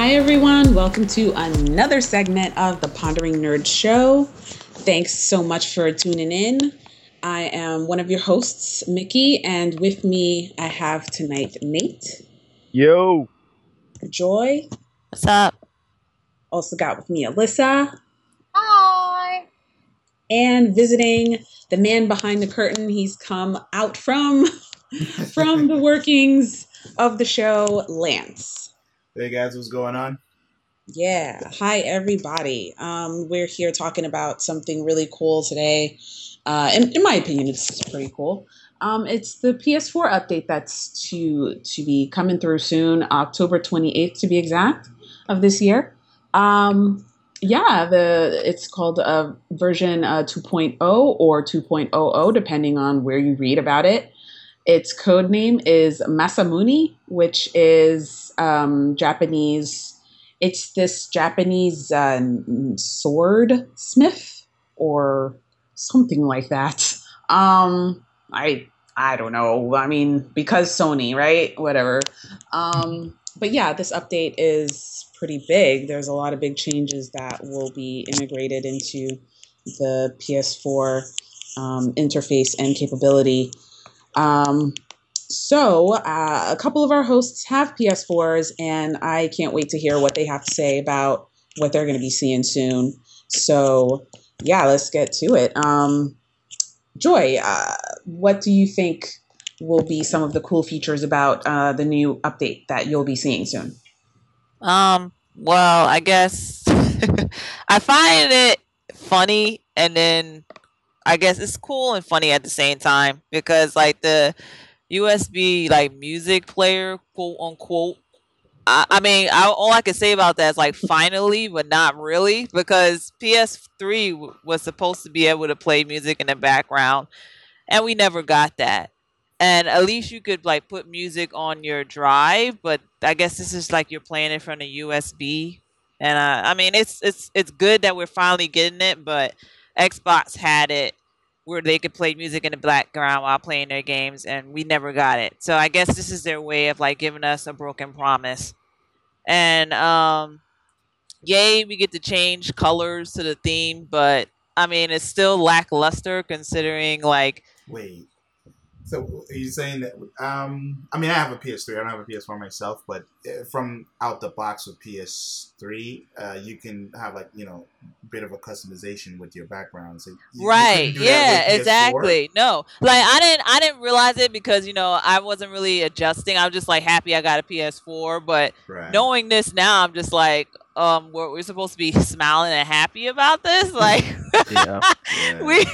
Hi, everyone. Welcome to another segment of the Pondering Nerd Show. Thanks so much for tuning in. I am one of your hosts, Mickey, and with me I have tonight Nate, Yo. Joy, What's up? also got with me Alyssa, Hi. and visiting the man behind the curtain. He's come out from from the workings of the show, Lance. Hey guys, what's going on? Yeah. Hi, everybody. Um, we're here talking about something really cool today. Uh, in, in my opinion, it's pretty cool. Um, it's the PS4 update that's to to be coming through soon, October 28th to be exact, of this year. Um, yeah, the it's called uh, version uh, 2.0 or 2.00, depending on where you read about it. Its code name is Masamune, which is um, Japanese. It's this Japanese uh, sword smith or something like that. Um, I I don't know. I mean, because Sony, right? Whatever. Um, but yeah, this update is pretty big. There's a lot of big changes that will be integrated into the PS4 um, interface and capability. Um, so, uh, a couple of our hosts have PS4s, and I can't wait to hear what they have to say about what they're going to be seeing soon. So, yeah, let's get to it. Um, Joy, uh, what do you think will be some of the cool features about uh, the new update that you'll be seeing soon? Um, well, I guess I find it funny and then I guess it's cool and funny at the same time because like the USB like music player, quote unquote. I, I mean, I, all I can say about that is like finally, but not really, because PS3 w- was supposed to be able to play music in the background, and we never got that. And at least you could like put music on your drive, but I guess this is like you're playing it from a USB. And uh, I mean, it's it's it's good that we're finally getting it, but Xbox had it where they could play music in the background while playing their games, and we never got it. So I guess this is their way of like giving us a broken promise. And um, yay, we get to change colors to the theme, but I mean, it's still lackluster considering like Wait. So are you saying that? Um, I mean, I have a PS3. I don't have a PS4 myself, but uh, from out the box with PS3, uh, you can have like you know, a bit of a customization with your background. So you- you right that yeah exactly no like i didn't i didn't realize it because you know i wasn't really adjusting i was just like happy i got a ps4 but Right. knowing this now i'm just like um we're, we're supposed to be smiling and happy about this like Yeah. Yeah. we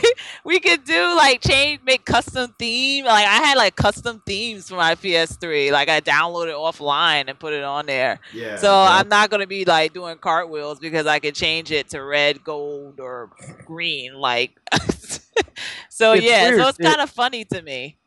we could do like change make custom theme like i had like custom themes for my ps3 like i downloaded offline and put it on there yeah. so i'm not going to be like doing cartwheels because i could change it to red gold or green like so It's yeah weird. so it's kind of funny to me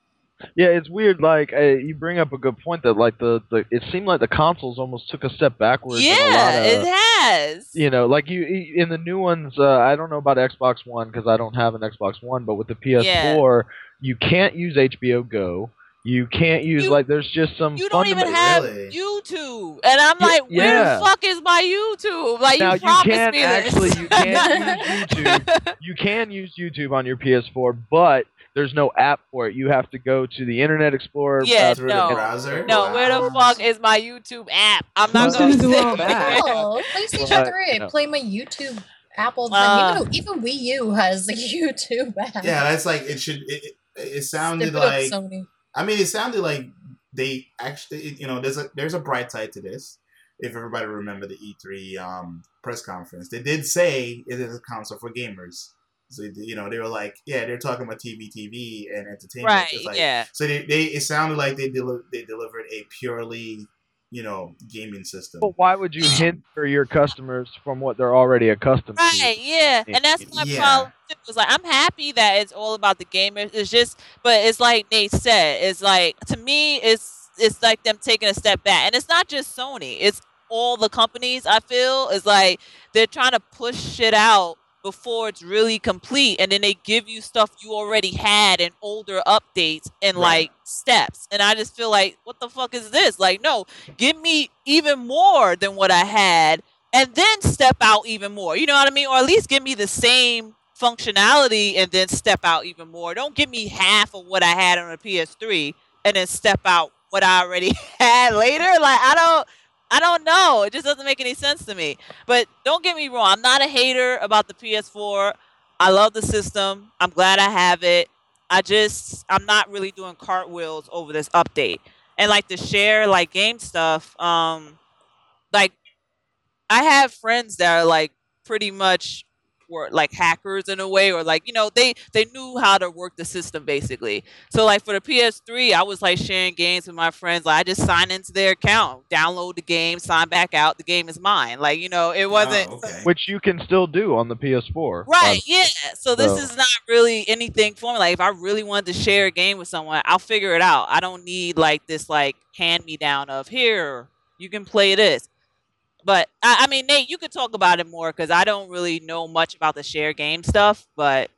Yeah, it's weird. Like uh, you bring up a good point that like the, the it seemed like the consoles almost took a step backwards. in a lot yeah of, it has You know, like you in the new ones. Uh, I don't know about Xbox One because I don't have an Xbox One, but with the PS4, you can't use HBO Go. You can't use You- like there's just some you don't even have Really? youtube and i'm Yeah, like where yeah. the fuck is my youtube like now you you promised can't me this actually you can't use YouTube. You can use YouTube on your PS4, but there's no app for it. You have to go to the Internet Explorer. Yeah, Through no. browser. no where the fuck is my youtube app i'm not gonna gonna do sit all that? there. PlayStation But, 3. you know. Play my YouTube app all the Uh, even, even Wii U has a YouTube app. Yeah, that's like it should. It, it, it sounded it like. Sony. I mean, it sounded like they actually, you know, there's a there's a bright side to this. If everybody remember the E3 um, press conference, they did say it is a console for gamers. So you know, they were like, yeah, they're talking about TV, TV, and entertainment. right like, yeah So they, they it sounded like they deli- they delivered a purely, you know, gaming system. But why would you hinder your customers from what they're already accustomed Right, to? Right. Yeah, and that's my Yeah. problem. Too. It's like I'm happy that it's all about the gamers. It's just, but it's like Nate said. It's like to me, it's it's like them taking a step back, and it's not just Sony. It's all the companies. I feel is like they're trying to push shit out before it's really complete and then they give you stuff you already had and older updates and Right. like steps. And i just feel like what the fuck is this? Like no give me even more than what i had and then step out even more. You know what i mean? Or at least give me the same functionality and then step out even more. Don't give me half of what i had on a ps3 and then step out what i already had later. Like i don't I don't know. It just doesn't make any sense to me. But don't get me wrong. I'm not a hater about the PS4. I love the system. I'm glad I have it. I just I'm not really doing cartwheels over this update. And like the share like game stuff, um like I have friends that are like pretty much were like hackers in a way or like you know they they knew how to work the system basically so like for the ps3 i was like sharing games with my friends like i just sign into their account download the game sign back out the game is mine like you know it oh, wasn't Oh, okay. Which you can still do on the PS4. Right, yeah. So this So- is not really anything for me. Like if I really wanted to share a game with someone, I'll figure it out. I don't need like this like hand me down of here, you can play this. But I, I mean, Nate, you could talk about it more because I don't really know much about the share game stuff. But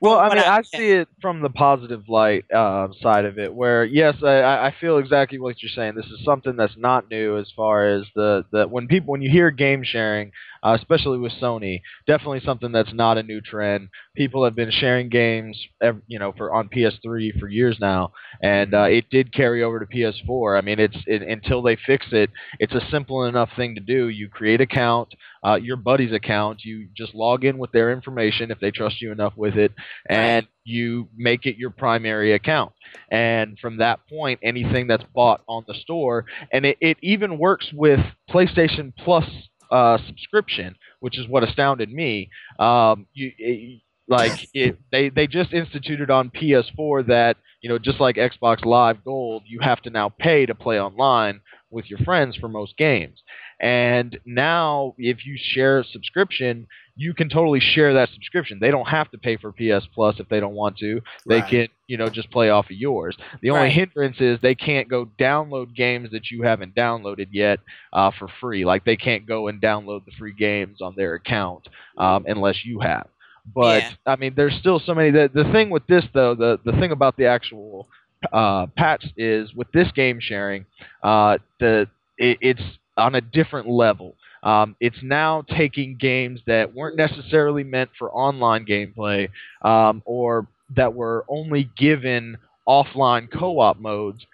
Well, I mean, I- I see it from the positive light uh, side of it, where yes, I, I feel exactly what you're saying. This is something that's not new as far as the, the when people when you hear game sharing, uh, especially with Sony, definitely something that's not a new trend. People have been sharing games, you know, for on PS3 for years now, and uh, it did carry over to PS4. I mean, it's it, until they fix it, it's a simple enough thing to do. You create an account, uh, your buddy's account. You just log in with their information if they trust you enough with it, and you make it your primary account. And from that point, anything that's bought on the store, and it, it even works with PlayStation Plus uh, subscription, which is what astounded me. Um, you. It, like it, they they just instituted on PS4 that you know just like Xbox Live Gold, you have to now pay to play online with your friends for most games. And now, if you share a subscription, you can totally share that subscription. They don't have to pay for PS Plus if they don't want to. They Right. can, you know, just play off of yours. The only Right. hindrance is they can't go download games that you haven't downloaded yet uh, for free. Like they can't go and download the free games on their account um, unless you have. But Yeah. I mean, there's still so many. The the thing with this though, the the thing about the actual uh, patch is with this game sharing, uh, the it, it's on a different level. Um, it's now taking games that weren't necessarily meant for online gameplay um, or that were only given offline co-op modes.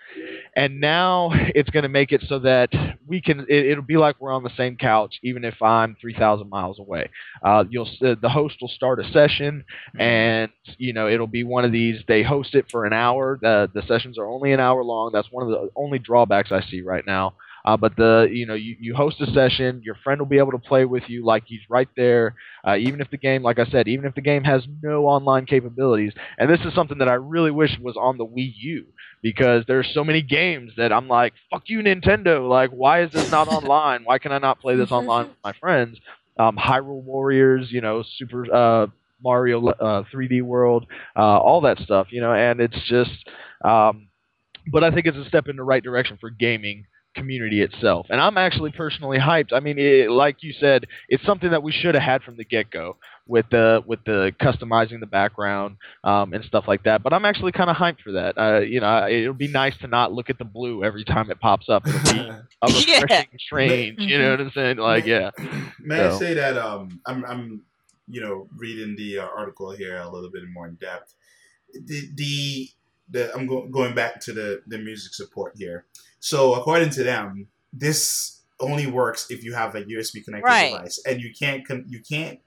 And now it's going to make it so that we can it, it'll be like we're on the same couch even if i'm 3000 miles away. Uh, you'll uh, the host will start a session and you know it'll be one of these they host it for an hour. The the sessions are only an hour long. That's one of the only drawbacks i see right now uh, but the you know you, you host a session your friend will be able to play with you like he's right there uh, even if the game like i said even if the game has no online capabilities. And this is something that i really wish was on the wii u because there's so many games that i'm like fuck you nintendo. Like why is this not online? Why can i not play this online with my friends? Um, hyrule warriors you know super uh, mario uh, 3d world uh, all that stuff you know and it's just um, but i think it's a step in the right direction for gaming community itself. And I'm actually personally hyped. I mean, it, like you said, it's something that we should have had from the get go with the with the customizing the background um, and stuff like that. But I'm actually kind of hyped for that. Uh, you know, it'll be nice to not look at the blue every time it pops up. It'll be a Yeah. refreshing change. You know what I'm saying? Like, yeah. May I say that um, I'm, I'm, you know, reading the uh, article here a little bit more in depth. The, the, the I'm go- going back to the the music support here. So according to them, this only works if you have a USB connected Right. device, and you can't con- you can't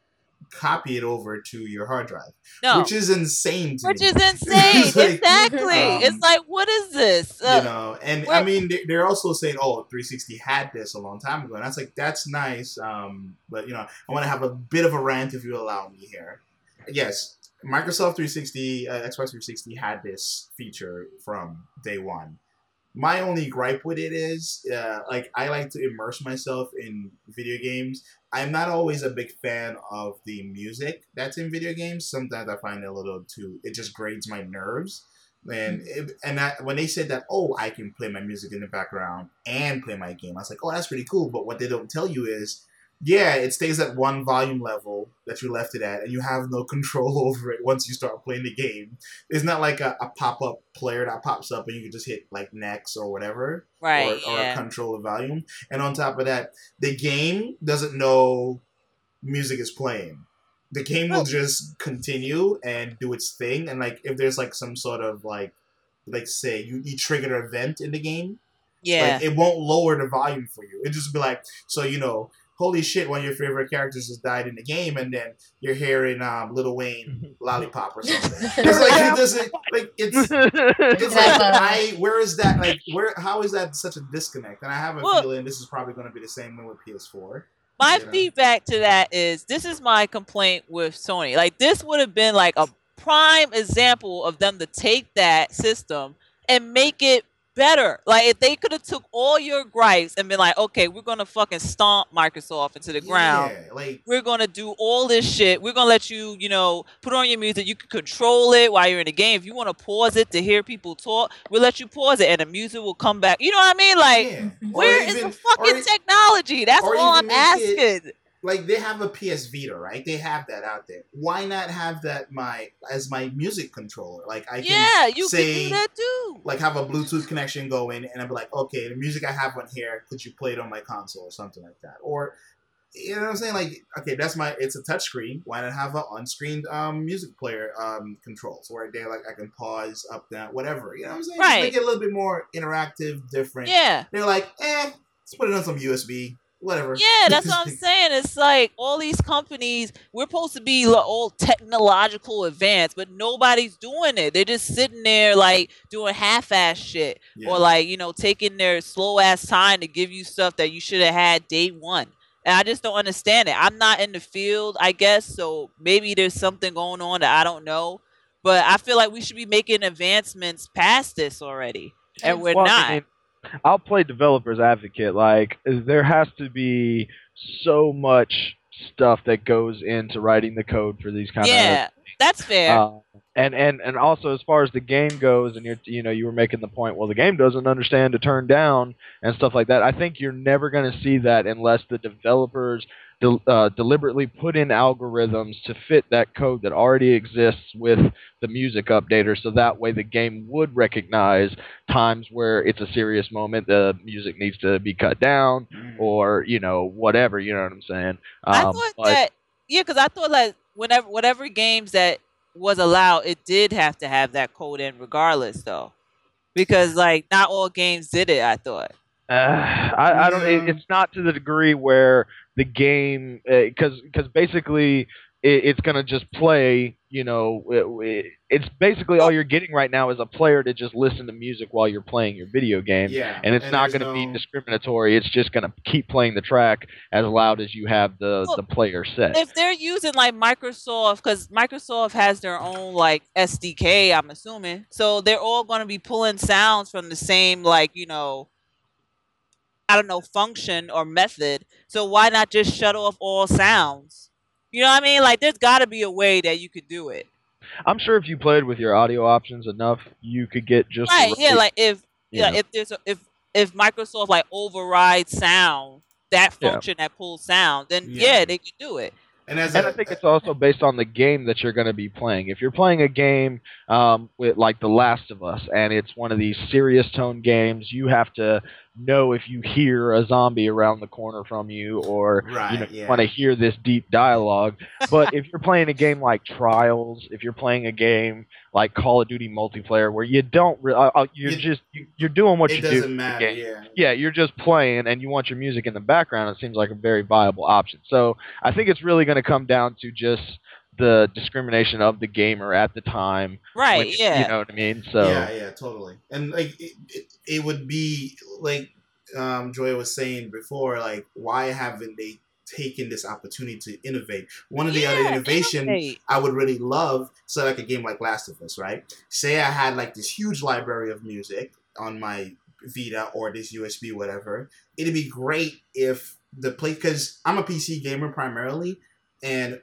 copy it over to your hard drive, no, which is insane to which me. is insane. It's like, exactly. um, it's like what is this? Uh, you know and i mean they- they're also saying oh 360 had this a long time ago and that's like that's nice um but you know i want to have a bit of a rant if you allow me here yes microsoft 360 uh, xbox 360 had this feature from day one my only gripe with it is uh, like i like to immerse myself in video games. I'm not always a big fan of the music that's in video games. Sometimes i find it a little too it just grades my nerves. And it, and that, when they said that, oh, I can play my music in the background and play my game, I was like, oh, that's pretty cool. But what they don't tell you is yeah, it stays at one volume level that you left it at, and you have no control over it once you start playing the game. It's not like a, a pop up player that pops up and you can just hit like next or whatever, Right. or, or yeah. control the volume. And on top of that, the game doesn't know music is playing. The game will just continue and do its thing. And like if there's like some sort of like like say you, you trigger an event in the game, yeah. like, it won't lower the volume for you. It just be like, so you know, holy shit, one of your favorite characters just died in the game, and then you're hearing um, Lil Wayne lollipop or something. It's like it doesn't like it's. It's like I where is that like where how is that such a disconnect? And I have a Well- feeling this is probably going to be the same way with PS4. my you know? feedback to that is this is my complaint with Sony. Like this would have been like a prime example of them to take that system and make it better. Like if they could have took all your gripes and been like, okay, we're gonna fucking stomp Microsoft into the ground. Like We're gonna do all this shit. We're gonna let you, you know, put on your music. You can control it while you're in the game. If you want to pause it to hear people talk, we'll let you pause it, and the music will come back. You know what I mean? Like, yeah. where Or is the fucking technology? That's all I'm even make it- asking. Like they have a PS Vita, right? They have that out there. Why not have that my as my music controller? Like I can yeah, you say- can do that too. like have a Bluetooth connection going, and I'd be like, okay, the music I have on here, could you play it on my console or something like that? Or you know what I'm saying? Like, okay, that's my it's a touch screen. Why not have a on-screen um, music player um, controls where they like I can pause up down whatever. You know what I'm saying? Just Right. make it a little bit more interactive, different. Yeah, They're like, eh, let's put it on some USB, whatever. yeah, that's what I'm saying. It's like all these companies, we're supposed to be like, all technological advanced, but nobody's doing it. They're just sitting there like doing half-ass shit, Yeah. or like you know taking their slow ass time to give you stuff that you should have had day one. And I just don't understand it. I'm not in the field, I guess, so maybe there's something going on that I don't know. But I feel like we should be making advancements past this already, and we're Well, I not. mean, I'll play developers advocate. Like there has to be so much stuff that goes into writing the code for these kind of yeah, that's fair. Uh, and, and and also as far as the game goes, and you're you know you were making the point. Well, the game doesn't understand to turn down and stuff like that. I think you're never going to see that unless the developers del- uh, deliberately put in algorithms to fit that code that already exists with the music updater, so that way the game would recognize times where it's a serious moment, the music needs to be cut down, Mm. or you know whatever. You know what I'm saying? I Um, thought but- that yeah, because I thought like whenever whatever games that was allowed, it did have to have that code in regardless, though, because like not all games did it. I thought. Uh, I, I don't. It, it's not to the degree where the game, uh, because because basically it, it's gonna just play. You know, it, it- it's basically all you're getting right now is a player to just listen to music while you're playing your video game, yeah, and it's not going to be discriminatory. It's just going to keep playing the track as loud as you have the Well, the player set. If they're using like Microsoft, because Microsoft has their own like SDK, I'm assuming, so they're all going to be pulling sounds from the same like you know. I don't know function or method. So why not just shut off all sounds? You know what I mean? Like there's got to be a way that you could do it. I'm sure if you played with your audio options enough, you could get just the right yeah like if yeah know. if there's a, if if microsoft like overrides sound that Yeah. function that pulls sound then Yeah. yeah, they could do it And as And a- I think it's also based on the game that you're going to be playing. If you're playing a game um, with like The Last of Us, and it's one of these serious tone games, you have to know if you hear a zombie around the corner from you, or Right, you know, yeah. want to hear this deep dialogue. But if you're playing a game like Trials, if you're playing a game like Call of Duty multiplayer, where you don't, re- uh, uh, you're It- just you, you're doing what you do. doesn't in the matter. Yeah. yeah, you're just playing and you want your music in the background, it seems like a very viable option. So I think it's really going to come down to just the discrimination of the gamer at the time. right when- yeah You know what I mean? So yeah, yeah, totally. And like it, it, it would be like um, Joy was saying before, like why haven't they taken this opportunity to innovate? One of the other Yeah, innovation innovate. I would really love, so like a game like Last of Us, right? Say I had like this huge library of music on my Vita or this USB, whatever. It'd be great if the play because I'm a PC gamer primarily, and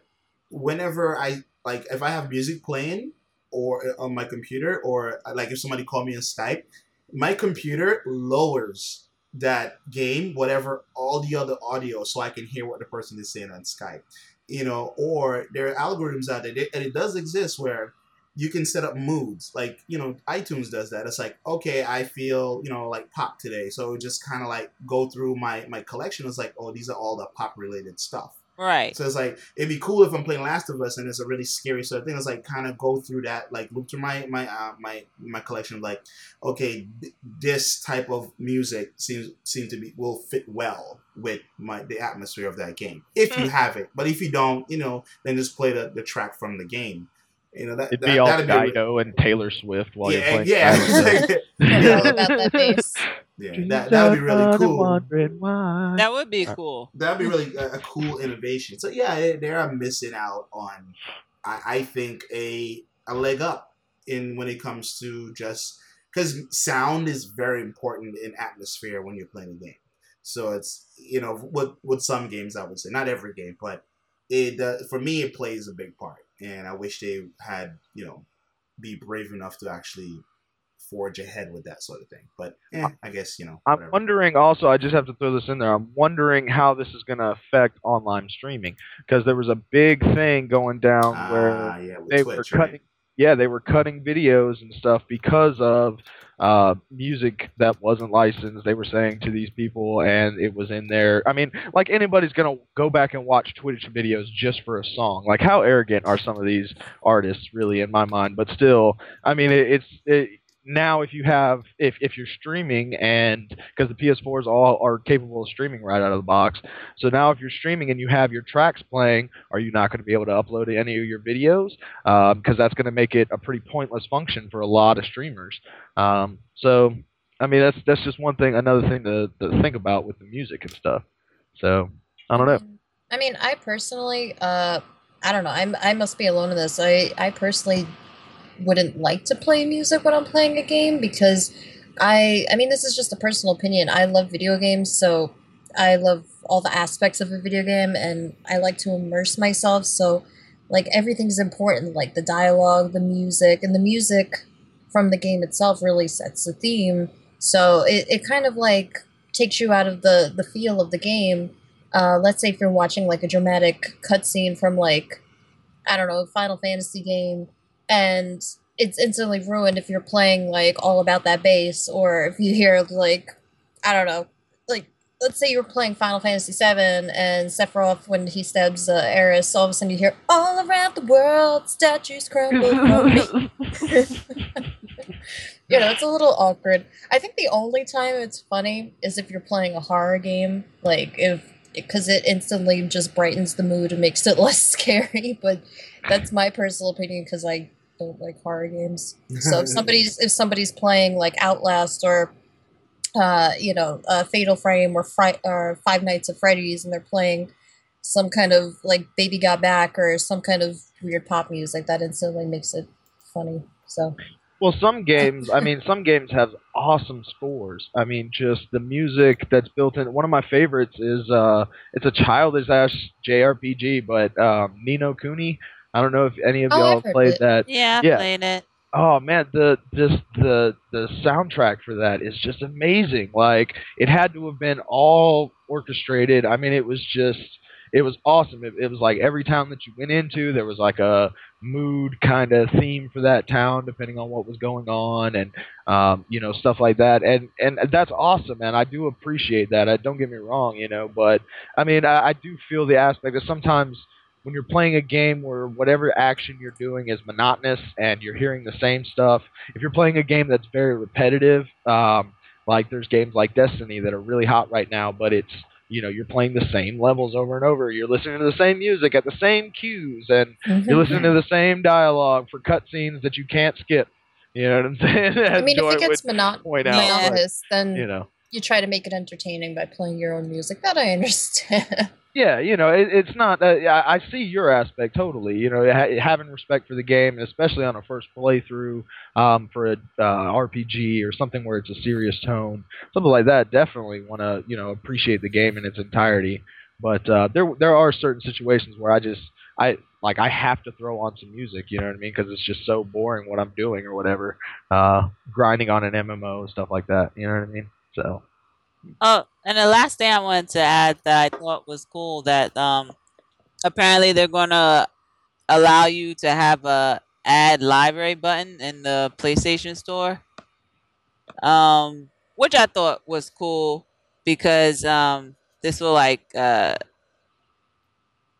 whenever I like if I have music playing or uh, on my computer or uh, like if somebody called me on Skype, my computer lowers that game, whatever all the other audio, so I can hear what the person is saying on Skype. You know, or there are algorithms out there, and it does exist where you can set up moods. Like, you know, iTunes does that. It's like, okay, I feel, you know, like pop today. So just kind of like go through my, my collection. It's like, oh, these are all the pop related stuff. Right. So it's like it'd be cool if I'm playing Last of Us and it's a really scary sort of thing. It's like kind of go through that, like look through my my uh, my my collection of like, okay, th- this type of music seems seem to be will fit well with my the atmosphere of that game if you have it. But if you don't, you know, then just play the, the track from the game. You know that It'd that, be all that'd be really- Dido and Taylor Swift while you're yeah, playing. yeah, Silent Hill. About that bass. Yeah. That that would be really cool. That would be Uh, cool. That'd be really a, a cool innovation. So yeah, they, they are missing out on, I, I think a a leg up in when it comes to just because sound is very important in atmosphere when you're playing a game. So it's you know with with some games I would say not every game, but it uh, for me it plays a big part, and I wish they had you know be brave enough to actually forge ahead with that sort of thing. But eh, I guess you know. I'm wondering also, I just have to throw this in there. I'm wondering how this is going to affect online streaming because there was a big thing going down where Ah, yeah, they Twitch, were right? cutting yeah they were cutting videos and stuff because of uh, music that wasn't licensed they were saying to these people and it was in there i mean like anybody's gonna go back and watch twitch videos just for a song like how arrogant are some of these artists really in my mind but still i mean it, it's it, now if you have if, if you're streaming and because the ps4s all are capable of streaming right out of the box so now if you're streaming and you have your tracks playing are you not going to be able to upload any of your videos because that's going to make it a pretty pointless function for a lot of streamers. Um, so, I mean, that's that's just one thing, another thing to, to think about with the music and stuff. So, I don't know. I mean, I personally, uh, I don't know. I'm I must be alone in this. I I personally wouldn't like to play music when I'm playing a game because I I mean this is just a personal opinion. I love video games, so I love all the aspects of a video game and I like to immerse myself. So like everything's important, like the dialogue, the music, and the music from the game itself really sets the theme. So it, it kind of like takes you out of the the feel of the game. Uh, let's say if you're watching like a dramatic cutscene from like I don't know Final Fantasy game, and it's instantly ruined if you're playing like all about that bass, or if you hear like I don't know, like let's say you're playing Final Fantasy VII and Sephiroth when he stabs uh, Aeris, all of a sudden you hear all around the world statues crumble you know, it's a little awkward. I think the only time it's funny is if you're playing a horror game, like if because it instantly just brightens the mood and makes it less scary. But that's my personal opinion because I don't like horror games. So if somebody's if somebody's playing like Outlast or uh, you know, uh, Fatal Frame or, Fri- or Five Nights at Freddy's, and they're playing some kind of like Baby Got Back or some kind of weird pop music, that instantly makes it funny. So Well, some games, I mean, some games have awesome scores. I mean, just the music that's built in. One of my favorites is uh, it's a childish ass JRPG, but um, Ni no Kuni. I don't know if any of Oh, y'all I've played it. that. Yeah, I Yeah. played it. Oh man, the this the the soundtrack for that is just amazing. Like it had to have been all orchestrated. I mean, it was just it was awesome. It, it was like every town that you went into, there was like a mood kind of theme for that town, depending on what was going on, and um, you know stuff like that. And and that's awesome, and I do appreciate that. I don't get me wrong, you know, but I mean, I, I do feel the aspect that sometimes when you're playing a game where whatever action you're doing is monotonous and you're hearing the same stuff, if you're playing a game that's very repetitive, um, like there's games like Destiny that are really hot right now, but it's you know you're playing the same levels over and over. You're listening to the same music at the same cues, and you're listening to the same dialogue for cutscenes that you can't skip. You know what I'm saying? I mean, if it gets would monot- point out, but, monotonous, then you know. you try to make it entertaining by playing your own music. That I understand. Yeah, you know, it, it's not. Uh, I, see your aspect totally. You know, ha- having respect for the game, especially on a first playthrough um, for a uh, RPG or something where it's a serious tone, something like that. Definitely want to, you know, appreciate the game in its entirety. But uh, there, there are certain situations where I just, I like, I have to throw on some music. You know what I mean? Because it's just so boring what I'm doing or whatever, uh, grinding on an MMO and stuff like that. You know what I mean? So. Oh, and the last thing I wanted to add that I thought was cool that um apparently they're gonna allow you to have a add library button in the PlayStation Store. Um, which I thought was cool because um this will like uh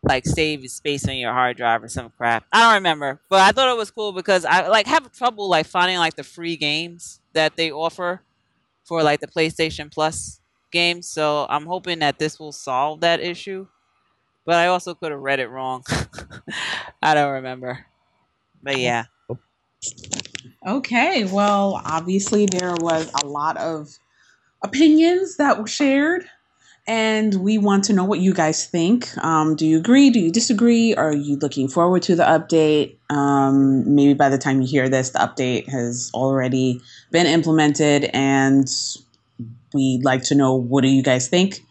like save space on your hard drive or some crap. I don't remember, but I thought it was cool because I like have trouble like finding like the free games that they offer for like the PlayStation Plus games. So I'm hoping that this will solve that issue. But I also could have read it wrong. I don't remember. But yeah. Okay, well, obviously there was a lot of opinions that were shared, and we want to know what you guys think. Um, do you agree? Do you disagree? Are you looking forward to the update? Um, maybe by the time you hear this, the update has already been implemented, and we'd like to know what do you guys think.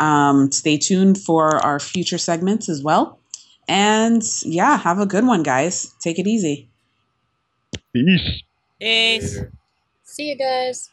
Um, stay tuned for our future segments as well. And yeah, have a good one, guys. Take it easy. Peace. Peace. See you guys.